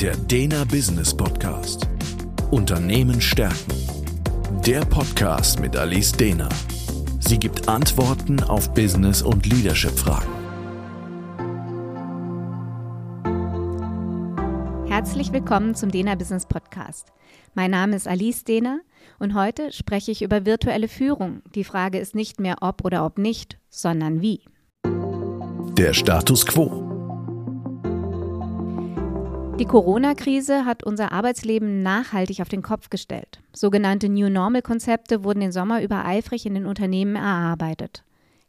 Der Dena Business Podcast. Unternehmen stärken. Der Podcast mit Alice Dena. Sie gibt Antworten auf Business- und Leadership-Fragen. Herzlich willkommen zum Dena Business Podcast. Mein Name ist Alice Dehner und heute spreche ich über virtuelle Führung. Die Frage ist nicht mehr ob oder ob nicht, sondern wie. Der Status quo. Die Corona-Krise hat unser Arbeitsleben nachhaltig auf den Kopf gestellt. Sogenannte New Normal-Konzepte wurden den Sommer über eifrig in den Unternehmen erarbeitet.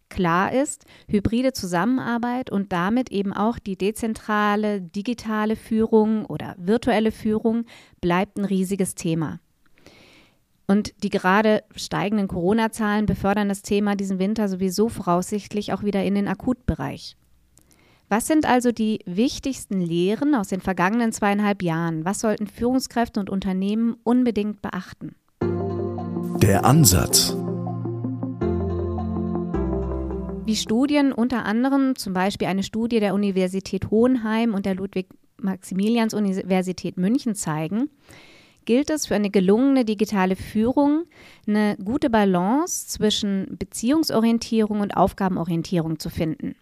Klar ist, hybride Zusammenarbeit und damit eben auch die dezentrale, digitale Führung oder virtuelle Führung bleibt ein riesiges Thema. Und die gerade steigenden Corona-Zahlen befördern das Thema diesen Winter sowieso voraussichtlich auch wieder in den Akutbereich. Was sind also die wichtigsten Lehren aus den vergangenen zweieinhalb Jahren? Was sollten Führungskräfte und Unternehmen unbedingt beachten? Der Ansatz. Wie Studien unter anderem, zum Beispiel eine Studie der Universität Hohenheim und der Ludwig-Maximilians-Universität München zeigen, gilt es für eine gelungene digitale Führung, eine gute Balance zwischen Beziehungsorientierung und Aufgabenorientierung zu finden.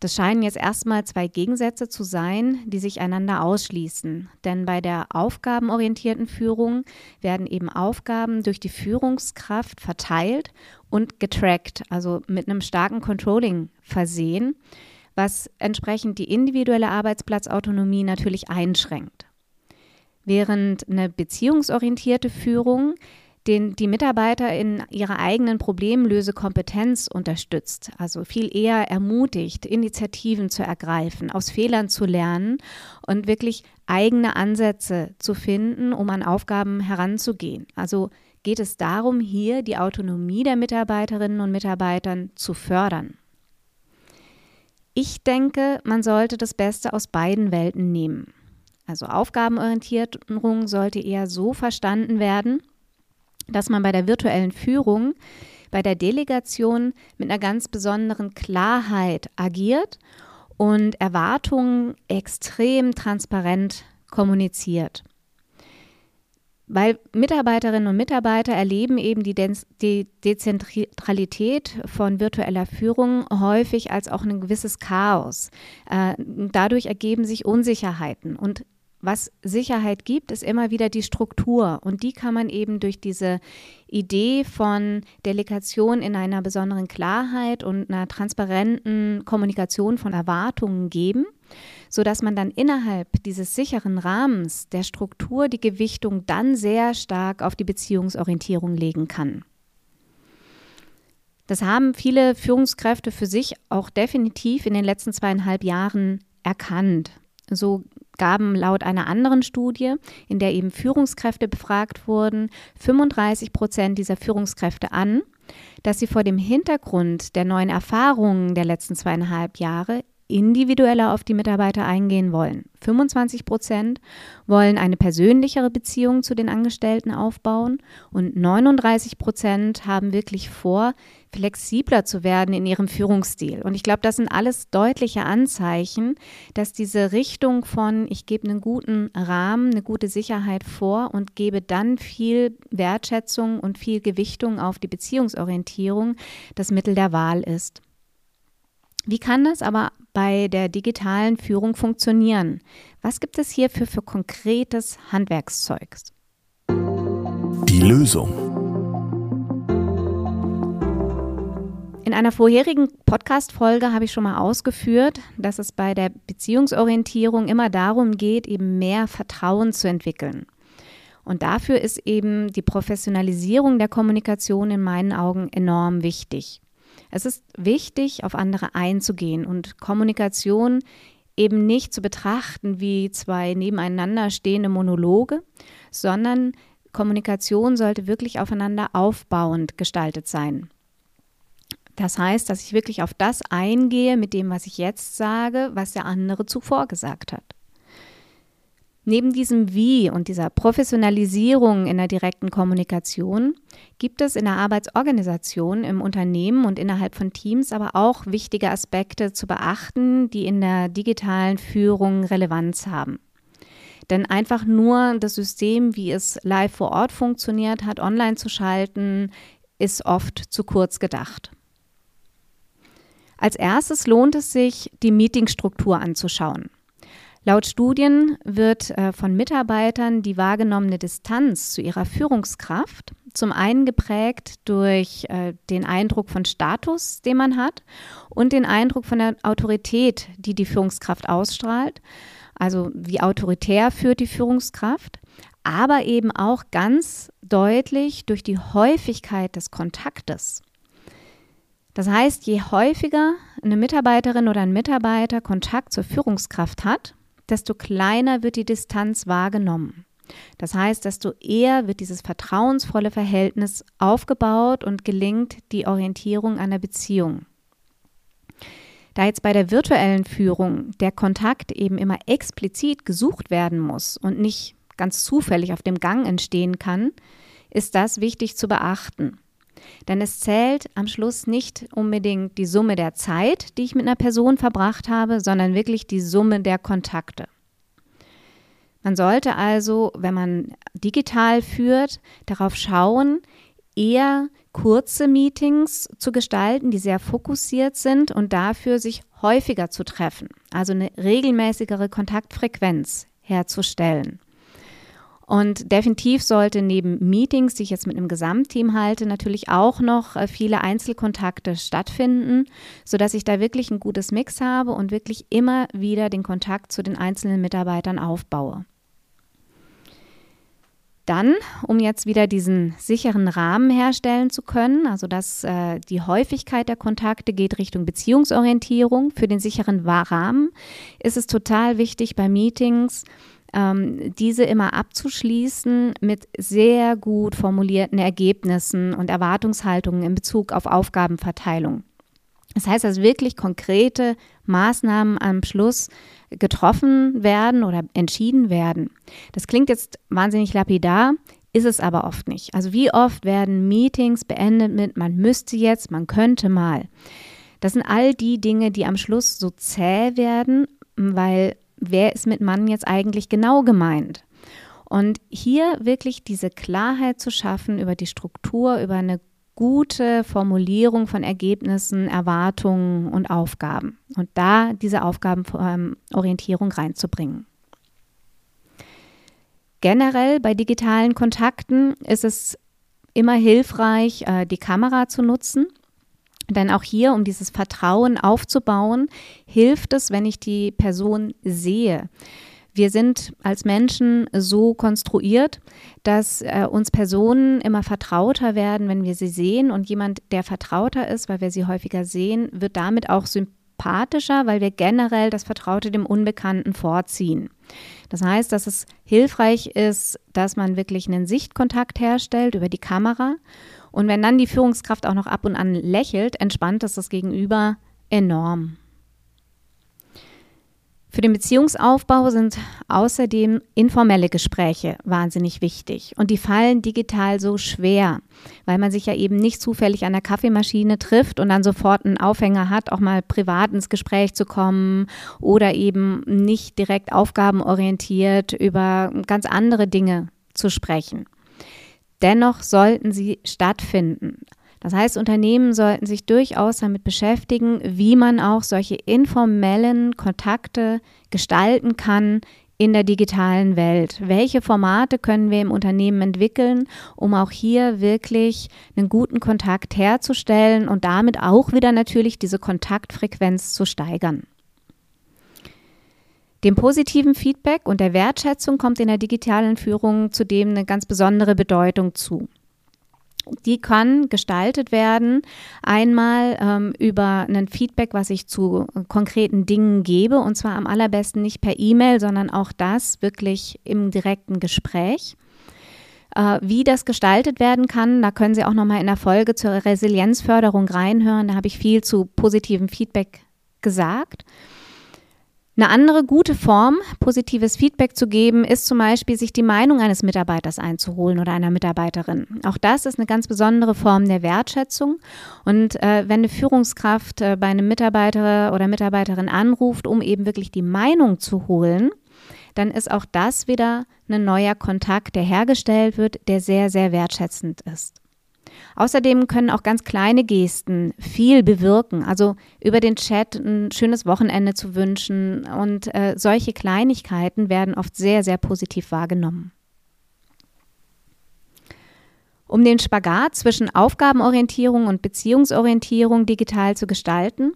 Das scheinen jetzt erstmal zwei Gegensätze zu sein, die sich einander ausschließen. Denn bei der aufgabenorientierten Führung werden eben Aufgaben durch die Führungskraft verteilt und getrackt, also mit einem starken Controlling versehen, was entsprechend die individuelle Arbeitsplatzautonomie natürlich einschränkt. Während eine beziehungsorientierte Führung den die Mitarbeiter in ihrer eigenen Problemlösekompetenz unterstützt, also viel eher ermutigt, Initiativen zu ergreifen, aus Fehlern zu lernen und wirklich eigene Ansätze zu finden, um an Aufgaben heranzugehen. Also geht es darum, hier die Autonomie der Mitarbeiterinnen und Mitarbeitern zu fördern. Ich denke, man sollte das Beste aus beiden Welten nehmen. Also Aufgabenorientierung sollte eher so verstanden werden, dass man bei der virtuellen Führung, bei der Delegation mit einer ganz besonderen Klarheit agiert und Erwartungen extrem transparent kommuniziert. Weil Mitarbeiterinnen und Mitarbeiter erleben eben die, De die Dezentralität von virtueller Führung häufig als auch ein gewisses Chaos. Äh, dadurch ergeben sich Unsicherheiten und was Sicherheit gibt, ist immer wieder die Struktur. Und die kann man eben durch diese Idee von Delegation in einer besonderen Klarheit und einer transparenten Kommunikation von Erwartungen geben, sodass man dann innerhalb dieses sicheren Rahmens der Struktur die Gewichtung dann sehr stark auf die Beziehungsorientierung legen kann. Das haben viele Führungskräfte für sich auch definitiv in den letzten zweieinhalb Jahren erkannt. So gaben laut einer anderen Studie, in der eben Führungskräfte befragt wurden, 35 Prozent dieser Führungskräfte an, dass sie vor dem Hintergrund der neuen Erfahrungen der letzten zweieinhalb Jahre individueller auf die Mitarbeiter eingehen wollen. 25 Prozent wollen eine persönlichere Beziehung zu den Angestellten aufbauen und 39 Prozent haben wirklich vor, flexibler zu werden in ihrem Führungsstil. Und ich glaube, das sind alles deutliche Anzeichen, dass diese Richtung von, ich gebe einen guten Rahmen, eine gute Sicherheit vor und gebe dann viel Wertschätzung und viel Gewichtung auf die Beziehungsorientierung, das Mittel der Wahl ist. Wie kann das aber bei der digitalen Führung funktionieren? Was gibt es hier für, konkretes Handwerkszeugs? Die Lösung. In einer vorherigen Podcast-Folge habe ich schon mal ausgeführt, dass es bei der Beziehungsorientierung immer darum geht, eben mehr Vertrauen zu entwickeln. Und dafür ist eben die Professionalisierung der Kommunikation in meinen Augen enorm wichtig. Es ist wichtig, auf andere einzugehen und Kommunikation eben nicht zu betrachten wie zwei nebeneinander stehende Monologe, sondern Kommunikation sollte wirklich aufeinander aufbauend gestaltet sein. Das heißt, dass ich wirklich auf das eingehe mit dem, was ich jetzt sage, was der andere zuvor gesagt hat. Neben diesem Wie und dieser Professionalisierung in der direkten Kommunikation gibt es in der Arbeitsorganisation im Unternehmen und innerhalb von Teams aber auch wichtige Aspekte zu beachten, die in der digitalen Führung Relevanz haben. Denn einfach nur das System, wie es live vor Ort funktioniert hat, online zu schalten, ist oft zu kurz gedacht. Als erstes lohnt es sich, die Meetingstruktur anzuschauen. Laut Studien wird äh, von Mitarbeitern die wahrgenommene Distanz zu ihrer Führungskraft zum einen geprägt durch äh, den Eindruck von Status, den man hat, und den Eindruck von der Autorität, die die Führungskraft ausstrahlt. Also wie autoritär führt die Führungskraft, aber eben auch ganz deutlich durch die Häufigkeit des Kontaktes. Das heißt, je häufiger eine Mitarbeiterin oder ein Mitarbeiter Kontakt zur Führungskraft hat, desto kleiner wird die Distanz wahrgenommen. Das heißt, desto eher wird dieses vertrauensvolle Verhältnis aufgebaut und gelingt die Orientierung der Beziehung. Da jetzt bei der virtuellen Führung der Kontakt eben immer explizit gesucht werden muss und nicht ganz zufällig auf dem Gang entstehen kann, ist das wichtig zu beachten. Denn es zählt am Schluss nicht unbedingt die Summe der Zeit, die ich mit einer Person verbracht habe, sondern wirklich die Summe der Kontakte. Man sollte also, wenn man digital führt, darauf schauen, eher kurze Meetings zu gestalten, die sehr fokussiert sind und dafür sich häufiger zu treffen, also eine regelmäßigere Kontaktfrequenz herzustellen. Und definitiv sollte neben Meetings, die ich jetzt mit einem Gesamtteam halte, natürlich auch noch äh, viele Einzelkontakte stattfinden, sodass ich da wirklich ein gutes Mix habe und wirklich immer wieder den Kontakt zu den einzelnen Mitarbeitern aufbaue. Dann, um jetzt wieder diesen sicheren Rahmen herstellen zu können, also dass äh, die Häufigkeit der Kontakte geht Richtung Beziehungsorientierung für den sicheren Rahmen, ist es total wichtig bei Meetings, ähm, diese immer abzuschließen mit sehr gut formulierten Ergebnissen und Erwartungshaltungen in Bezug auf Aufgabenverteilung. Das heißt, dass wirklich konkrete Maßnahmen am Schluss getroffen werden oder entschieden werden. Das klingt jetzt wahnsinnig lapidar, ist es aber oft nicht. Also wie oft werden Meetings beendet mit man müsste jetzt, man könnte mal. Das sind all die Dinge, die am Schluss so zäh werden, weil wer ist mit Mann jetzt eigentlich genau gemeint? Und hier wirklich diese Klarheit zu schaffen über die Struktur, über eine gute Formulierung von Ergebnissen, Erwartungen und Aufgaben. Und da diese Aufgabenorientierung reinzubringen. Generell bei digitalen Kontakten ist es immer hilfreich, äh, die Kamera zu nutzen. Denn auch hier, um dieses Vertrauen aufzubauen, hilft es, wenn ich die Person sehe. Wir sind als Menschen so konstruiert, dass äh, uns Personen immer vertrauter werden, wenn wir sie sehen. Und jemand, der vertrauter ist, weil wir sie häufiger sehen, wird damit auch sympathischer, weil wir generell das Vertraute dem Unbekannten vorziehen. Das heißt, dass es hilfreich ist, dass man wirklich einen Sichtkontakt herstellt über die Kamera und wenn dann die Führungskraft auch noch ab und an lächelt, entspannt es das Gegenüber enorm. Für den Beziehungsaufbau sind außerdem informelle Gespräche wahnsinnig wichtig. Und die fallen digital so schwer, weil man sich ja eben nicht zufällig an der Kaffeemaschine trifft und dann sofort einen Aufhänger hat, auch mal privat ins Gespräch zu kommen oder eben nicht direkt aufgabenorientiert über ganz andere Dinge zu sprechen. Dennoch sollten sie stattfinden. Das heißt, Unternehmen sollten sich durchaus damit beschäftigen, wie man auch solche informellen Kontakte gestalten kann in der digitalen Welt. Welche Formate können wir im Unternehmen entwickeln, um auch hier wirklich einen guten Kontakt herzustellen und damit auch wieder natürlich diese Kontaktfrequenz zu steigern. Dem positiven Feedback und der Wertschätzung kommt in der digitalen Führung zudem eine ganz besondere Bedeutung zu. Die kann gestaltet werden, einmal ähm, über ein Feedback, was ich zu konkreten Dingen gebe, und zwar am allerbesten nicht per E-Mail, sondern auch das wirklich im direkten Gespräch. Äh, wie das gestaltet werden kann, da können Sie auch nochmal in der Folge zur Resilienzförderung reinhören. Da habe ich viel zu positivem Feedback gesagt. Eine andere gute Form, positives Feedback zu geben, ist zum Beispiel, sich die Meinung eines Mitarbeiters einzuholen oder einer Mitarbeiterin. Auch das ist eine ganz besondere Form der Wertschätzung. Und äh, wenn eine Führungskraft äh, bei einem Mitarbeiter oder Mitarbeiterin anruft, um eben wirklich die Meinung zu holen, dann ist auch das wieder ein neuer Kontakt, der hergestellt wird, der sehr, sehr wertschätzend ist. Außerdem können auch ganz kleine Gesten viel bewirken. Also über den Chat ein schönes Wochenende zu wünschen und äh, solche Kleinigkeiten werden oft sehr, sehr positiv wahrgenommen. Um den Spagat zwischen Aufgabenorientierung und Beziehungsorientierung digital zu gestalten,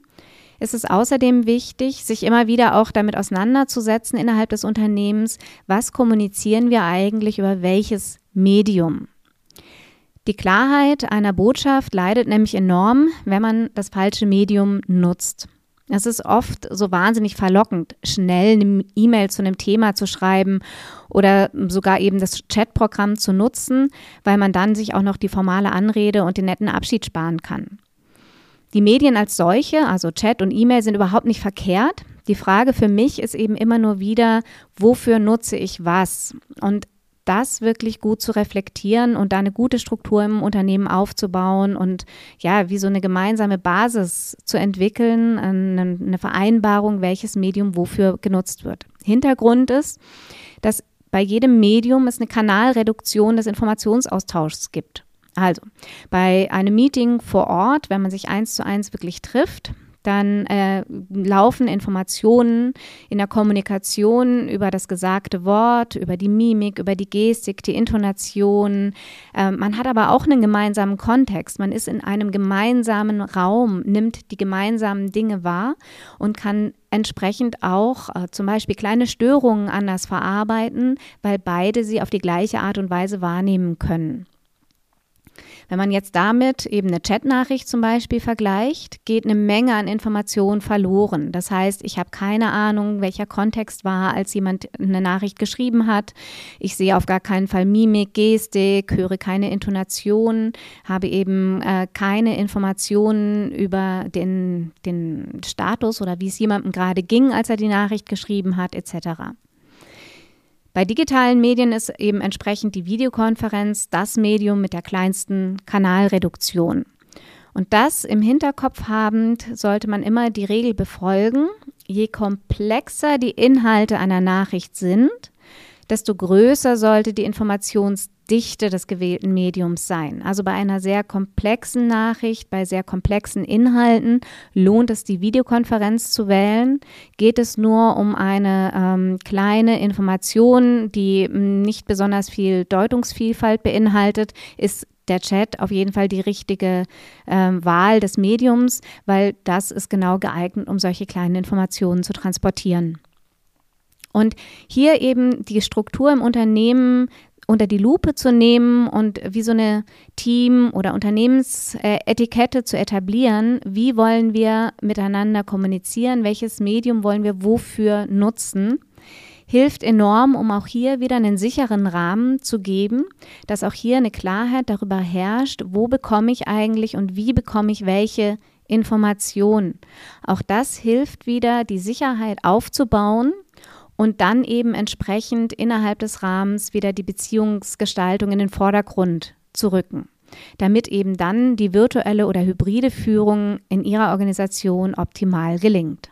ist es außerdem wichtig, sich immer wieder auch damit auseinanderzusetzen innerhalb des Unternehmens, was kommunizieren wir eigentlich über welches Medium. Die Klarheit einer Botschaft leidet nämlich enorm, wenn man das falsche Medium nutzt. Es ist oft so wahnsinnig verlockend, schnell eine E-Mail zu einem Thema zu schreiben oder sogar eben das Chatprogramm zu nutzen, weil man dann sich auch noch die formale Anrede und den netten Abschied sparen kann. Die Medien als solche, also Chat und E-Mail, sind überhaupt nicht verkehrt. Die Frage für mich ist eben immer nur wieder, wofür nutze ich was? Und das wirklich gut zu reflektieren und da eine gute Struktur im Unternehmen aufzubauen und ja, wie so eine gemeinsame Basis zu entwickeln, eine Vereinbarung, welches Medium wofür genutzt wird. Hintergrund ist, dass bei jedem Medium es eine Kanalreduktion des Informationsaustauschs gibt. Also bei einem Meeting vor Ort, wenn man sich eins zu eins wirklich trifft, dann äh, laufen Informationen in der Kommunikation über das gesagte Wort, über die Mimik, über die Gestik, die Intonation. Äh, man hat aber auch einen gemeinsamen Kontext. Man ist in einem gemeinsamen Raum, nimmt die gemeinsamen Dinge wahr und kann entsprechend auch äh, zum Beispiel kleine Störungen anders verarbeiten, weil beide sie auf die gleiche Art und Weise wahrnehmen können. Wenn man jetzt damit eben eine Chatnachricht zum Beispiel vergleicht, geht eine Menge an Informationen verloren. Das heißt, ich habe keine Ahnung, welcher Kontext war, als jemand eine Nachricht geschrieben hat. Ich sehe auf gar keinen Fall Mimik, Gestik, höre keine Intonation, habe eben äh, keine Informationen über den, den Status oder wie es jemandem gerade ging, als er die Nachricht geschrieben hat, etc. Bei digitalen Medien ist eben entsprechend die Videokonferenz das Medium mit der kleinsten Kanalreduktion. Und das im Hinterkopf habend sollte man immer die Regel befolgen, je komplexer die Inhalte einer Nachricht sind, desto größer sollte die Informationsdichte des gewählten Mediums sein. Also bei einer sehr komplexen Nachricht, bei sehr komplexen Inhalten lohnt es, die Videokonferenz zu wählen. Geht es nur um eine ähm, kleine Information, die nicht besonders viel Deutungsvielfalt beinhaltet, ist der Chat auf jeden Fall die richtige ähm, Wahl des Mediums, weil das ist genau geeignet, um solche kleinen Informationen zu transportieren. Und hier eben die Struktur im Unternehmen unter die Lupe zu nehmen und wie so eine Team- oder Unternehmensetikette zu etablieren. Wie wollen wir miteinander kommunizieren? Welches Medium wollen wir wofür nutzen? Hilft enorm, um auch hier wieder einen sicheren Rahmen zu geben, dass auch hier eine Klarheit darüber herrscht, wo bekomme ich eigentlich und wie bekomme ich welche Informationen. Auch das hilft wieder, die Sicherheit aufzubauen und dann eben entsprechend innerhalb des Rahmens wieder die Beziehungsgestaltung in den Vordergrund zu rücken, damit eben dann die virtuelle oder hybride Führung in Ihrer Organisation optimal gelingt.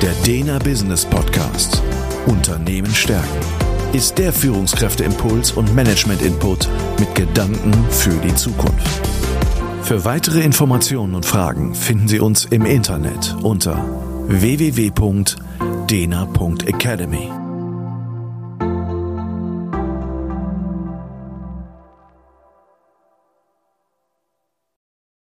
Der Dena Business Podcast Unternehmen stärken ist der Führungskräfteimpuls und Management Input mit Gedanken für die Zukunft. Für weitere Informationen und Fragen finden Sie uns im Internet unter www.dena.academy.